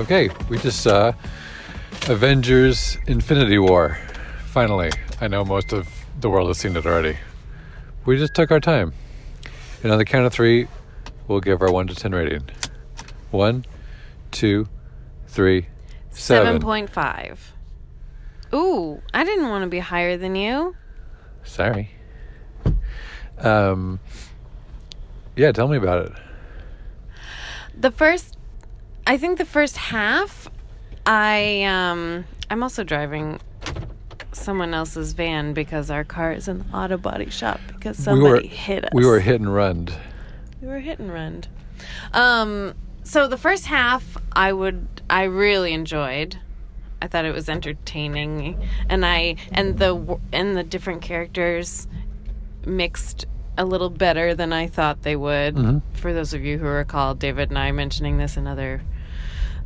Okay, we just saw Avengers Infinity War. Finally, I know most of the world has seen it already. We just took our time. And on the count of three, we'll give our 1 to 10 rating. One, two, three, seven. 7.5. Ooh, I didn't want to be higher than you. Sorry. Um, yeah, tell me about it. The first, I think the first half, I, um, I'm also driving someone else's van because our car is in the auto body shop because somebody hit us. We were hit and run. We were hit and run. Um, so the first half, I would, I really enjoyed. I thought it was entertaining, and I and the and the different characters mixed a little better than I thought they would. Mhm. For those of you who recall, David and I mentioning this in other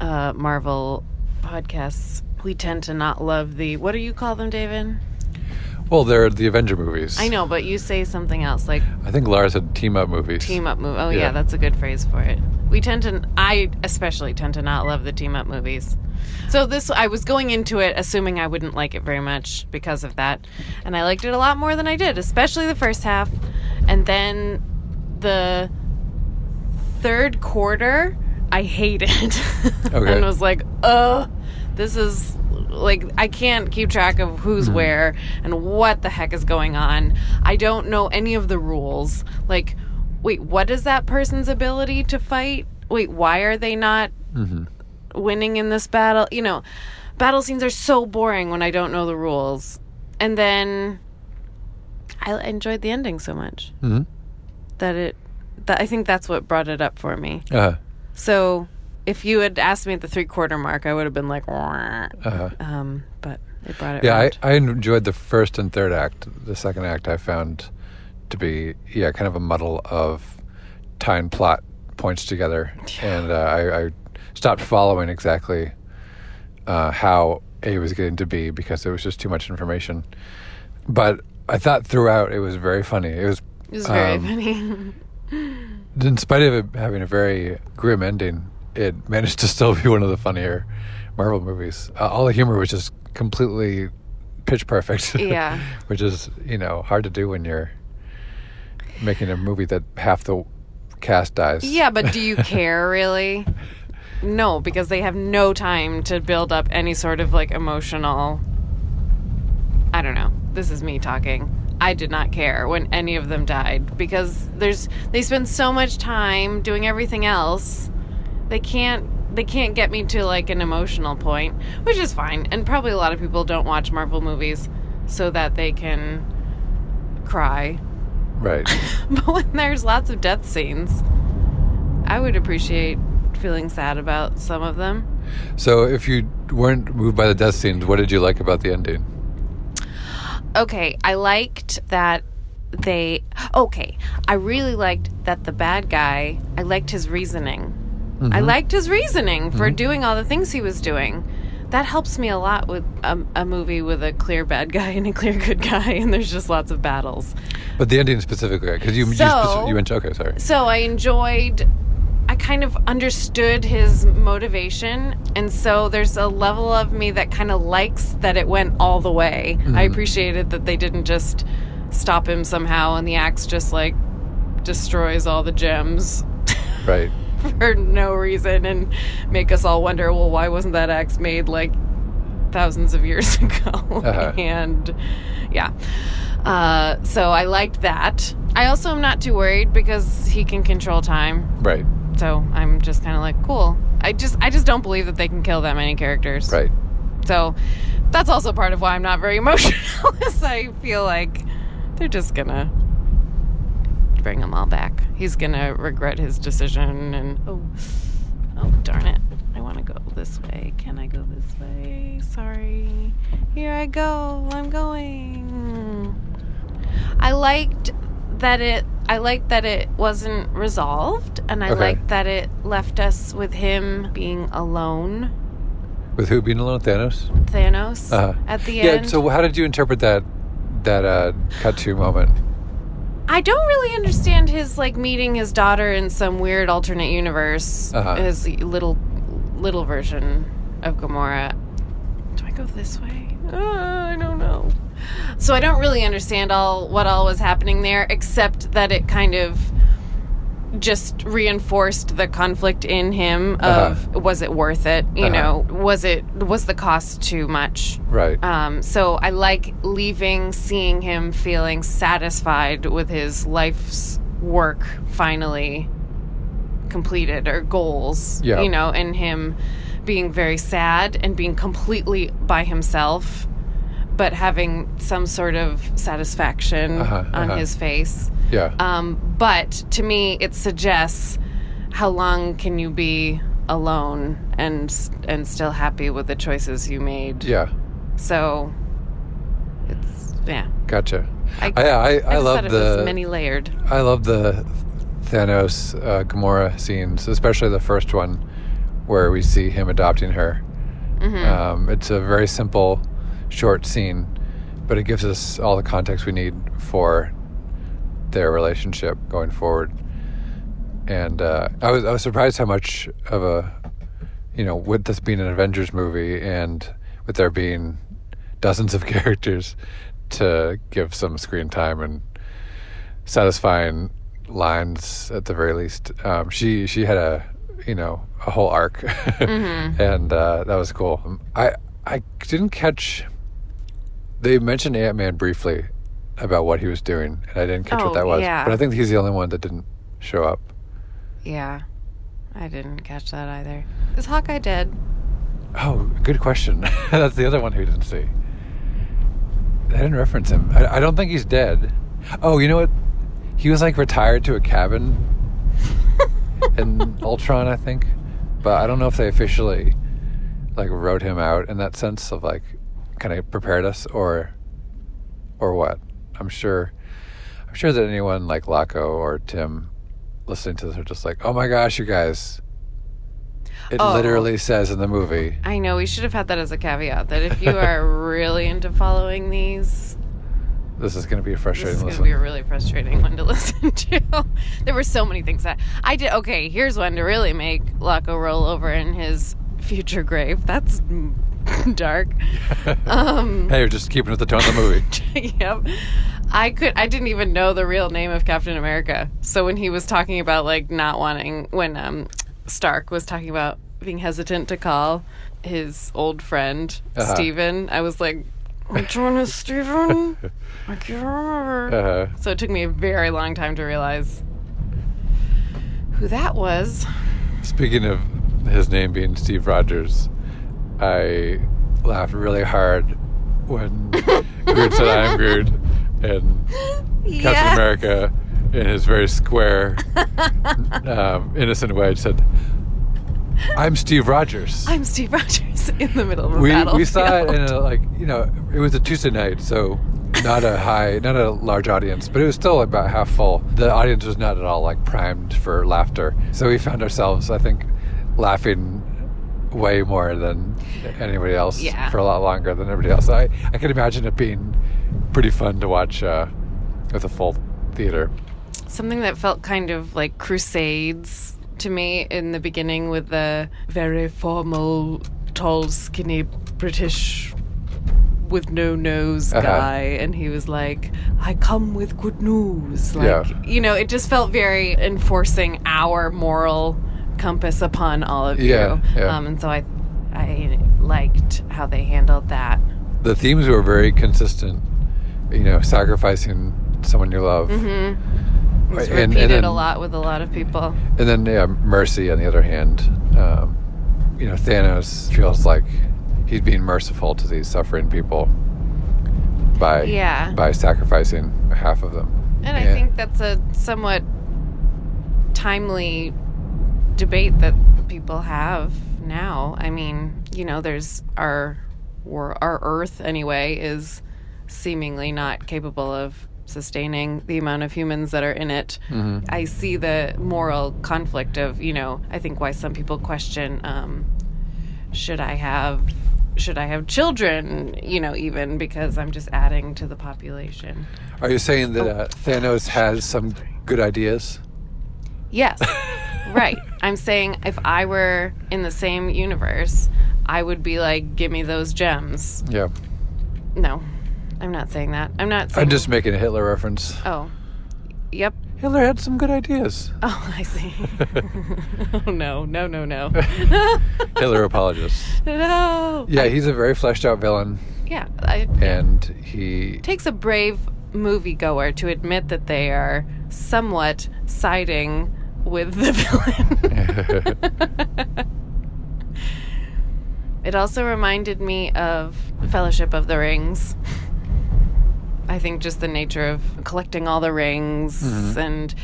uh, Marvel podcasts, we tend to not love the what do you call them, David? Well, they're the Avenger movies. I know, but you say something else like I think Lars said team up movies. team up movie. Oh yeah. Yeah. that's a good phrase for it. We tend to, I especially tend to not love the team up movies. So this, I was going into it assuming I wouldn't like it very much because of that, and I liked it a lot more than I did, especially the first half, and then the third quarter I hated, Okay. and was like, ugh, this is like I can't keep track of who's where and what the heck is going on. I don't know any of the rules. Like, wait, what is that person's ability to fight? Wait, why are they not winning in this battle? You know, battle scenes are so boring when I don't know the rules. And then I enjoyed the ending so much Mhm. that it that I think that's what brought it up for me. Uh, So if you had asked me at the three quarter mark, I would have been like, "Wah." uh, um, but it brought it. yeah, I. I enjoyed the first and third act. The second act I found to be, yeah, kind of a muddle of tying plot points together. And uh, I, I stopped following exactly uh, how A was getting to B because there was just too much information. But I thought throughout it was very funny. It was it was very um, funny. in spite of it having a very grim ending, it managed to still be one of the funnier Marvel movies. Uh, all the humor was just completely pitch perfect. Yeah. which is you know hard to do when you're making a movie that half the cast dies. yeah, but do you care really? No, because they have no time to build up any sort of like emotional. I don't know. This is me talking. I did not care when any of them died because there's they spend so much time doing everything else. They can't they can't get me to like an emotional point, which is fine. And probably a lot of people don't watch Marvel movies so that they can cry. right. But when there's lots of death scenes, I would appreciate feeling sad about some of them. So if you weren't moved by the death scenes, what did you like about the ending? Okay, I liked that they. Okay, I really liked that the bad guy, I liked his reasoning. I mm-hmm. liked his reasoning for mm-hmm. doing all the things he was doing. That helps me a lot with a, a movie with a clear bad guy and a clear good guy, and there's just lots of battles. But the ending specifically, because you you, So- speci- you went okay, sorry. So I enjoyed. I kind of understood his motivation, and so there's a level of me that kind of likes that it went all the way. I appreciated that they didn't just stop him somehow, and the axe just like destroys all the gems Right. for no reason, and make us all wonder, well, why wasn't that axe made like thousands of years ago? Uh-huh. and yeah, uh, so I liked that. I also am not too worried because he can control time. Right. So I'm just kind of like, cool. I just I just don't believe that they can kill that many characters. Right. So that's also part of why I'm not very emotional. is I feel like they're just gonna bring them all back. He's gonna regret his decision, and oh, oh darn it, I want to go this way? Can I go this way? Sorry. Here I go. I'm going. I liked that it I liked that it wasn't resolved and I Okay. liked that it left us with him being alone. With who being alone? Thanos. Thanos Uh, at the yeah. end. So how did you interpret that that uh, cut to moment? I don't really understand his like meeting his daughter in some weird alternate universe. Uh-huh. His little little version of Gamora. Do I go this way? Uh, I don't know. So I don't really understand all what all was happening there, except that it kind of just reinforced the conflict in him of was it worth it? You Uh-huh. know, was it was the cost too much? Right. Um, so I like leaving, seeing him feeling satisfied with his life's work finally completed or goals, Yeah. you know, and him being very sad and being completely by himself, but having some sort of satisfaction Uh-huh, on uh-huh. his face. yeah. Um, but to me, it suggests how long can you be alone and and still happy with the choices you made. yeah. So it's yeah. Gotcha. I, I I, I, I love the many layered. I love the Thanos uh, Gamora scenes, especially the first one where we see him adopting her. Mm-hmm. Um, it's a very simple, short scene, but it gives us all the context we need for their relationship going forward. And uh, I was I was surprised how much of a, you know, with this being an Avengers movie and with there being dozens of characters to give some screen time and satisfying lines at the very least. Um, she she had a you know a whole arc, and uh, that was cool. I I didn't catch. They mentioned Ant Man briefly about what he was doing, and I didn't catch Oh, what that was. yeah. But I think he's the only one that didn't show up. Yeah, I didn't catch that either. Is Hawkeye dead? Oh, good question. That's the other one who didn't see. I didn't reference him. I, I don't think he's dead. Oh, you know what? He was like retired to a cabin in Ultron, I think. But I don't know if they officially like wrote him out in that sense of like kind of prepared us or or what. I'm sure I'm sure that anyone like Laco or Tim listening to this are just like, "Oh my gosh, you guys." It Oh. literally says in the movie I know we should have had that as a caveat that if you are really into following these, This is going to be a frustrating. this is going to be a really frustrating one to listen to. there were so many things that I did. Okay, here's one to really make Laco roll over in his future grave. That's dark. Um, hey, you're just keeping with the tone of the movie. yep. I could I didn't even know the real name of Captain America. So when he was talking about like not wanting when um Stark was talking about being hesitant to call his old friend Uh-huh. Steven, I was like which one is Steven? I can't remember. Uh, So it took me a very long time to realize who that was. speaking of his name being Steve Rogers, I laughed really hard when Groot said, "I am Groot," and Captain America, in his very square, um, innocent way, said, "I'm Steve Rogers." I'm Steve Rogers in the middle of a we battlefield. we saw it in a like you know it was a Tuesday night, so not a high, not a large audience, but it was still about half full. The audience was not at all like primed for laughter, so we found ourselves, I think, laughing way more than anybody else Yeah. for a lot longer than everybody else. I I can imagine it being pretty fun to watch uh, with a full theater. something that felt kind of like crusades to me in the beginning with the very formal tall skinny british with no nose Uh-huh. guy and he was like i come with good news like Yeah. you know it just felt very enforcing our moral compass upon all of Yeah, you yeah. um, and so i i liked how they handled that The themes were very consistent. You know, sacrificing someone you love. mm-hmm. it was And- and repeated then- a lot with a lot of people And then yeah, Mercy, on the other hand, um, you know, Thanos feels like he's being merciful to these suffering people by Yeah. by sacrificing half of them. And I think that's a somewhat timely debate that people have now. I mean, you know, there's our our Earth anyway is seemingly not capable of sustaining the amount of humans that are in it. I see the moral conflict of, you know, I think why some people question um, should I have should I have children, you know, even because I'm just adding to the population. Are you saying that uh, Thanos has some good ideas? Yes. right. I'm saying if I were in the same universe, I would be like, give me those gems. Yeah. No, I'm not saying that. I'm not saying. I'm just making a Hitler reference. Oh. Yep. Hitler had some good ideas. Oh, I see. oh, no, no, no, no. Hitler apologist. no. Yeah, he's a very fleshed out villain, Yeah. I, and he. takes a brave moviegoer to admit that they are somewhat siding with the villain. it also reminded me of Fellowship of the Rings. I think just the nature of collecting all the rings mm-hmm. and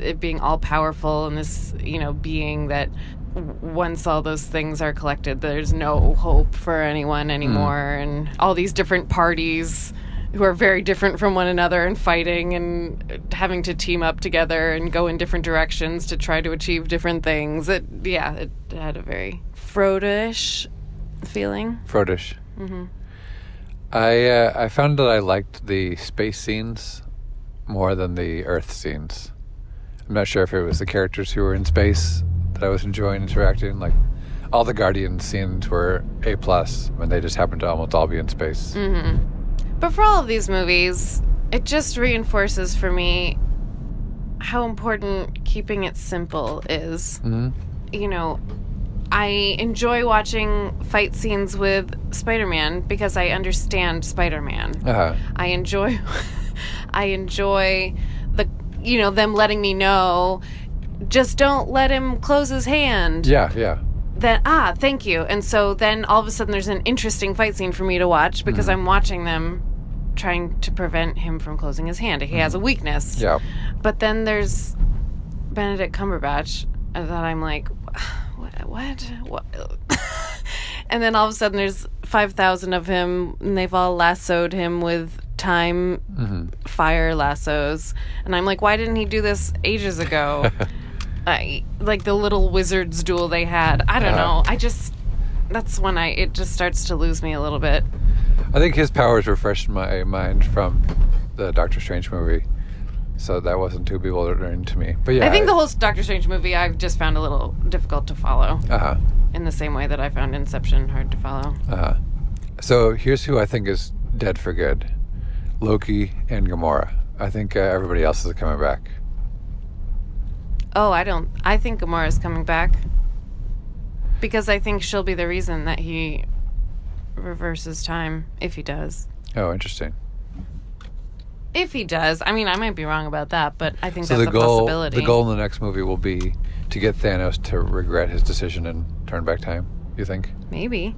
it being all powerful and this, you know, being that once all those things are collected, there's no hope for anyone mm. anymore, and all these different parties who are very different from one another and fighting and having to team up together and go in different directions to try to achieve different things. It, yeah, it had a very Frodo-ish feeling. Frodish. I uh, I found that I liked the space scenes more than the Earth scenes. I'm not sure if it was the characters who were in space that I was enjoying interacting. Like all the Guardian scenes were a plus when they just happened to almost all be in space. But for all of these movies, it just reinforces for me how important keeping it simple is. You know, I enjoy watching fight scenes with Spider Man because I understand Spider Man. Uh-huh. I enjoy I enjoy the you know, them letting me know just don't let him close his hand Yeah, yeah. then ah thank you and so then all of a sudden there's an interesting fight scene for me to watch because i'm watching them trying to prevent him from closing his hand he has a weakness Yeah. but then there's benedict cumberbatch uh, that i'm like what what, what? and then all of a sudden there's 5000 of him and they've all lassoed him with time fire lassos and i'm like why didn't he do this ages ago I, like the little wizards duel they had. I don't know. I just that's when I it just starts to lose me a little bit. I think his powers refreshed my mind from the Doctor Strange movie, so that wasn't too bewildering to me. But yeah, I think the whole Doctor Strange movie I've just found a little difficult to follow Uh huh. in the same way that I found Inception hard to follow. Uh-huh. So here's who I think is dead for good: Loki and Gamora. I think uh, everybody else is coming back. Oh, I don't. I think Gamora's coming back because I think she'll be the reason that he reverses time if he does. Oh, interesting. If he does, I mean, I might be wrong about that, but I think So that's the a goal, possibility. the goal in the next movie will be to get Thanos to regret his decision and turn back time. You think? Maybe.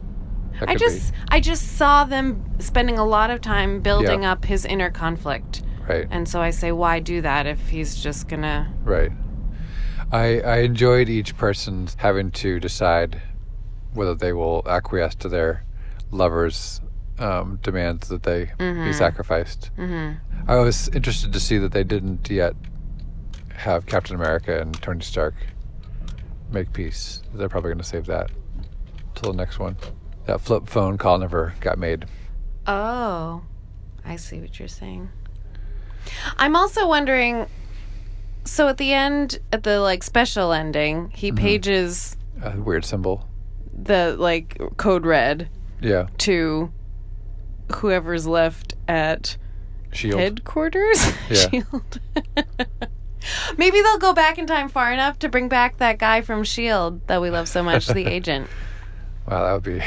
I just I just saw them spending a lot of time building Yeah. up his inner conflict. right. And so I say why do that if he's just going to Right. I I enjoyed each person having to decide whether they will acquiesce to their lovers' um, demands that they be sacrificed. Mm-hmm. I was interested to see that they didn't yet have Captain America and Tony Stark make peace. They're probably going to save that till the next one. That flip phone call never got made. Oh. I see what you're saying. I'm also wondering so at the end at the like special ending, he Mm-hmm. pages A weird symbol. the like code red Yeah. to whoever's left at Shield. headquarters Yeah. shield maybe they'll go back in time far enough to bring back that guy from shield that we love so much the agent Wow, that would be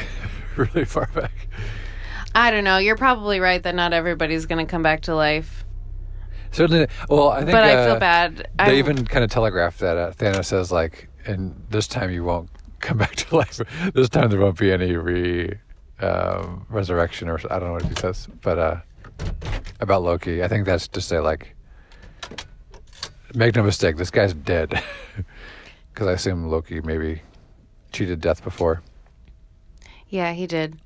really far back. i don't know you're probably right that not everybody's going to come back to life Certainly. Well, I think. but i uh, feel bad They I, even kind of telegraphed that uh, Thanos says like, and this time you won't come back to life. This time there won't be any re um, resurrection, or I don't know what he says, but uh, about Loki, I think that's to say like, make no mistake, this guy's dead. Because I assume Loki maybe cheated death before. Yeah, he did.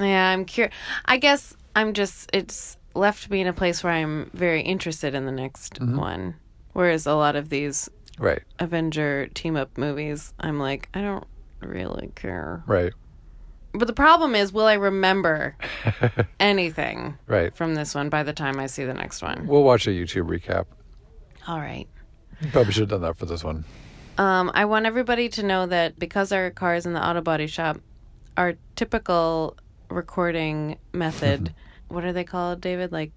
Yeah, I'm curious. I guess I'm just, it's left me in a place where I'm very interested in the next one. Whereas a lot of these Right, Avenger team up movies, I'm like, I don't really care. right, But the problem is, will I remember anything right. from this one by the time I see the next one? We'll watch a YouTube recap. All right. Probably should have done that for this one. Um, I want everybody to know that because our car is in the auto body shop, our typical recording method, what are they called, David? Like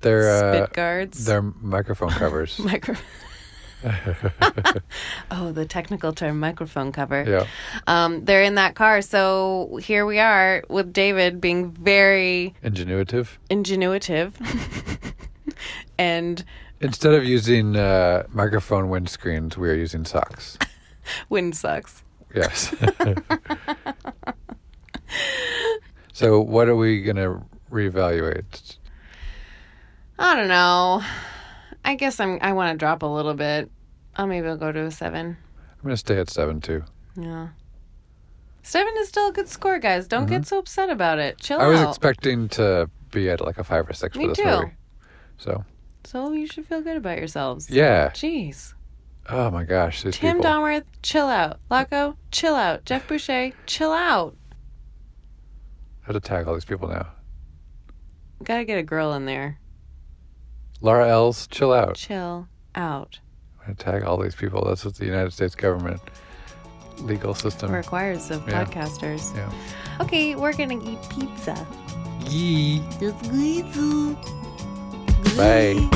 They're uh, spit guards? they're microphone covers. Micro. oh, the technical term microphone cover. yeah, Um, they're in that car. So here we are with David being very ingenuitive. ingenuitive and Instead of using uh, microphone windscreens, we are using socks. wind socks. Yes. so, what are we gonna reevaluate? I don't know. I guess I'm. I want to drop a little bit. I'll maybe I'll go to a seven. I'm gonna stay at seven too. Yeah. Seven is still a good score, guys. Don't get so upset about it. Chill Mm-hmm. I was out. expecting to be at like a five or six Me for this too. movie. So, so you should feel good about yourselves. yeah. Jeez. Oh my gosh, these Tim people. Donworth, chill out. Laco, chill out. Jeff Boucher, chill out. How to tag all these people now? Gotta get a girl in there. Laura Els, chill out. Chill out. I'm gonna tag all these people. That's what the United States government legal system. Requires of Yeah. podcasters. Yeah. Okay, we're gonna eat pizza. Yee. Just pizza. Bye.